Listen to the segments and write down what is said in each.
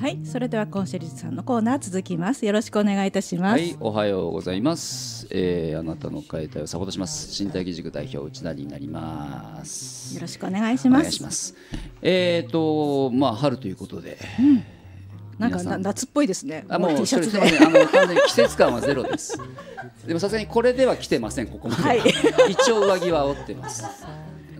はいそれではコンシェルジュさんのコーナー続きます。よろしくお願いいたします。はいおはようございます、えー、あなたの変えたいをサポートします。身体義塾代表内田になります。よろしくお願いします。お願いします。えーとまあ春ということで、なん。か皆さん。な夏っぽいですね。あもう T シャツで。それすいませんあの完全に季節感はゼロです。でもさすがにこれでは来てませんここまでは、はい。一応上着は折ってます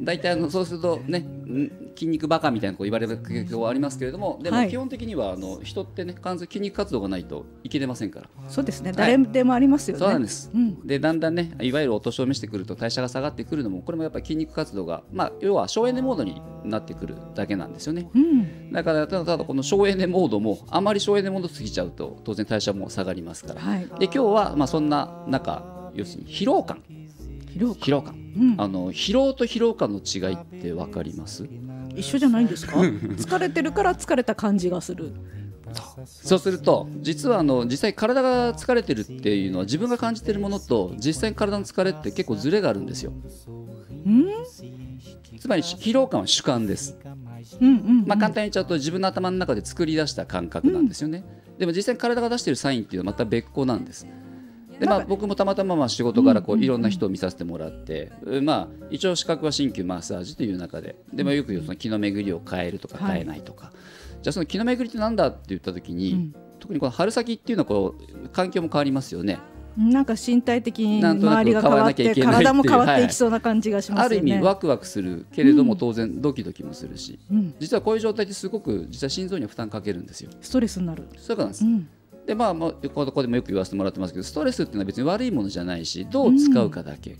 大体あのそうするとねん筋肉バカみたいなこう言われる傾向はありますけれどもでもはい基本的にはあの人ってね完全に筋肉活動がないと生きれませんから。そうですね。はい誰でもありますよね、そうなんです、うん。でだんだんねいわゆるお年を召してくると代謝が下がってくるのもこれもやっぱり筋肉活動が、まあ、要は省エネモードになってくるだけなんですよね。うん。だからただただこの省エネモードもあまり省エネモード過ぎちゃうと当然代謝も下がりますから、はい。で今日はまあそんな中要するに疲労感疲労感、うん。あの疲労と疲労感の違いって分かります？一緒じゃないんですか？疲れてるから疲れた感じがする。そう。すると実はあの実際体が疲れてるっていうのは自分が感じてるものと実際に体の疲れって結構ズレがあるんですよ。うん。つまり疲労感は主観です。うんうんまあ、簡単に言っちゃうと自分の頭の中で作り出した感覚なんですよね、でも実際に体が出しているサインっていうのはまた別個なんですでまあ、僕もたまたままあ仕事からこういろんな人を見させてもらって、まあ、一応資格は鍼灸マッサージという中ででもよくその気の巡りを変えるとかはい。変えないとか、じゃあその気の巡りってなんだって言った時に、うん。特にこの春先っていうのはこう環境も変わりますよね。なんか身体的に周りが変わって体も変わっていきそうな感じがしまあるすよね。意味ワクワクするけれども当然ドキドキもするし、うん、実はこういう状態ってすごく実は心臓には負担かけるんですよ。ストレスになる。そうなんです。うん、でまあ、まあ、ここでもよく言わせてもらってますけどストレスっていうのは別に悪いものじゃないしどう使うかだけ、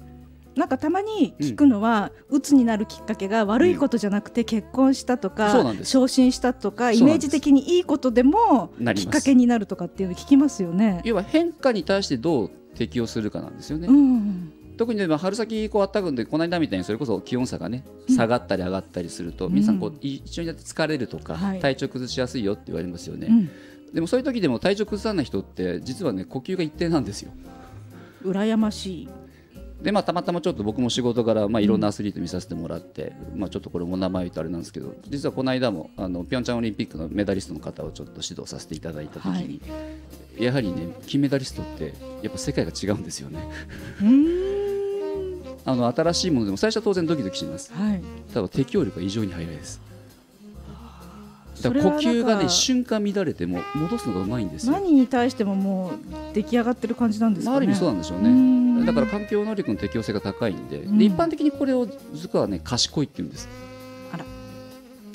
なんかたまに聞くのは、うつになるきっかけが悪いことじゃなくて結婚したとか、そうなん昇進したとかイメージ的にいいことでもきっかけになるとかっていうの聞きますよね。要は変化に対してどう適応するかなんですよね、うん、特にねまあ春先こうあったくんでこの間みたいにそれこそ気温差がねうん。下がったり上がったりすると、うん。皆さんこう一緒になって疲れるとか、はい。体調崩しやすいよって言われますよね、うん、でもそういう時でも体調崩さない人って実はね呼吸が一定なんですよ。羨ましい。でまあ、たまたまちょっと僕も仕事から、まあ、いろんなアスリート見させてもらって、まあ、ちょっとこれも名前言うとあれなんですけど実はこの間もあのピョンチャンオリンピックのメダリストの方をちょっと指導させていただいた時に、やはりね金メダリストってやっぱ世界が違うんですよね。あの新しいものでも最初は当然ドキドキします。はい。ただ適応力が異常に速いです呼吸がね瞬間乱れても戻すのがうまいんですよ。何に対してももう出来上がってる感じなんですかね。まあある意味そうなんでしょうね。だから環境能力の適応性が高いんで,、うん。で一般的にこれを実はね賢いって言うんです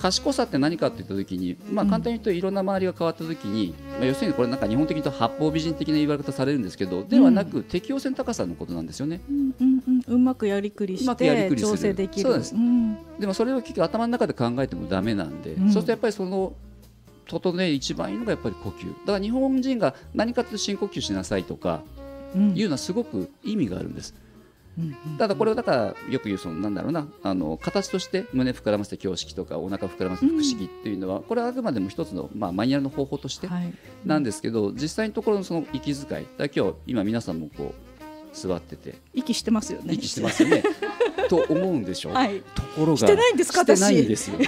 賢さって何かって言った時に、まあ、うん。簡単に言うといろんな周りが変わった時に、まあ、要するにこれなんか日本的に言うと八方美人的な言われ方されるんですけどではなく適応性の高さのことなんですよね。うんうんうん、うまくやりくりして調整できる。そうです。ん。でもそれを結局頭の中で考えてもダメなんで、うん。そうするとやっぱりその整え一番いいのがやっぱり呼吸。だから日本人が何かというと深呼吸しなさいとかうん。いうのはすごく意味があるんです。うんうんただこれをだからよく言うそのなんだろうなあの形として胸膨らませて胸式とかお腹膨らませて腹式っていうのは、これはあくまでも一つの、まあ、マニュアルの方法としてはい。なんですけど、実際のところのその息遣いだ今日今皆さんもこう座ってて。息してますよね。息してますよね。と思うんでしょう、はい。ところがしてないんですかしてない私んですよ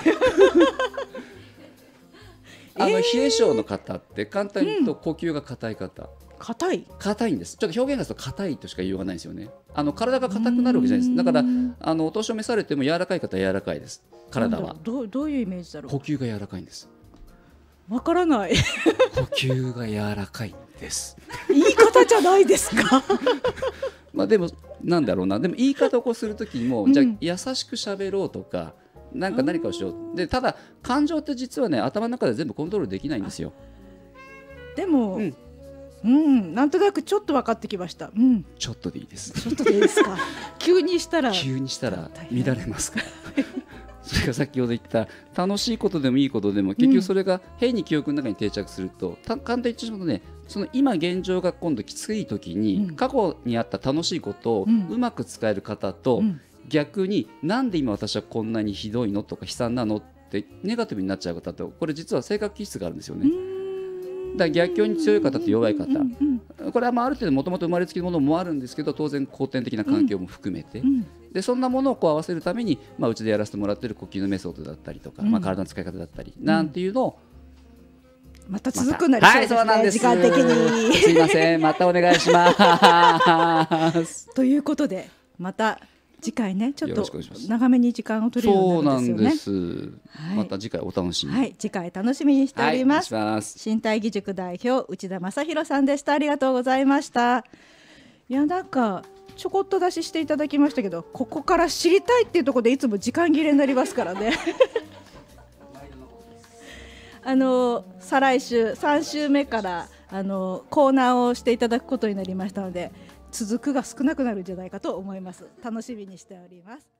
あの冷え性の方って簡単に言うと呼吸が硬い方、硬い？硬いんです。ちょっと表現がすると硬いとしか言いようがないんですよね。あの体が硬くなるわけじゃないです。だからうんあのお年を召されても柔らかい方は柔らかいです。体は。どうどういうイメージだろ呼吸が柔らかいんです。う。わからない。呼吸が柔らかいんです。言い方じゃないですか。まあでもなんだろうな。でも言い方をこうするときにも、うん。じゃあ優しく喋ろうとかなんか何かをしよう。でただ感情って実はね頭の中で全部コントロールできないんですよ。でも、ううんん、なんとなくちょっと分かってきました。うん、ちょっとでいいです。ちょっとでいいですか？急にしたら。急にしたら乱れますから。それが先ほど言った楽しいことでもいいことでも結局それが変に記憶の中に定着すると、た簡単に言ってしまうとねその今現状が今度きつい時に、うん。過去にあった楽しいことをうまく使える方と、うん逆になんで今私はこんなにひどいのとか悲惨なのってネガティブになっちゃう方とこれ実は性格気質があるんですよね。だから逆境に強い方と弱い方。これはまあある程度もともと生まれつきのものもあるんですけど当然後天的な環境も含めて、うん。でそんなものをこう合わせるために、まあ、うちでやらせてもらってる呼吸のメソッドだったりとか、うん。まあ、体の使い方だったり、なんていうのをまた続くなりそうですね、はい、そう時間的に。すいません、またお願いします。ということで、また次回ね、ちょっと長めに時間を取れるよそううなんになるんでですす。はいまた次回お楽しみに。はい、次回楽しみにしております。はいます身体義塾代表内田正弘さんでした。ありがとうございました。いやなんかちょこっと出ししていただきましたけど、ここから知りたいっていうところでいつも時間切れになりますからね。あの再来週3週目からあのコーナーをしていただくことになりましたので続くが少なくなるんじゃないかと思います。楽しみにしております。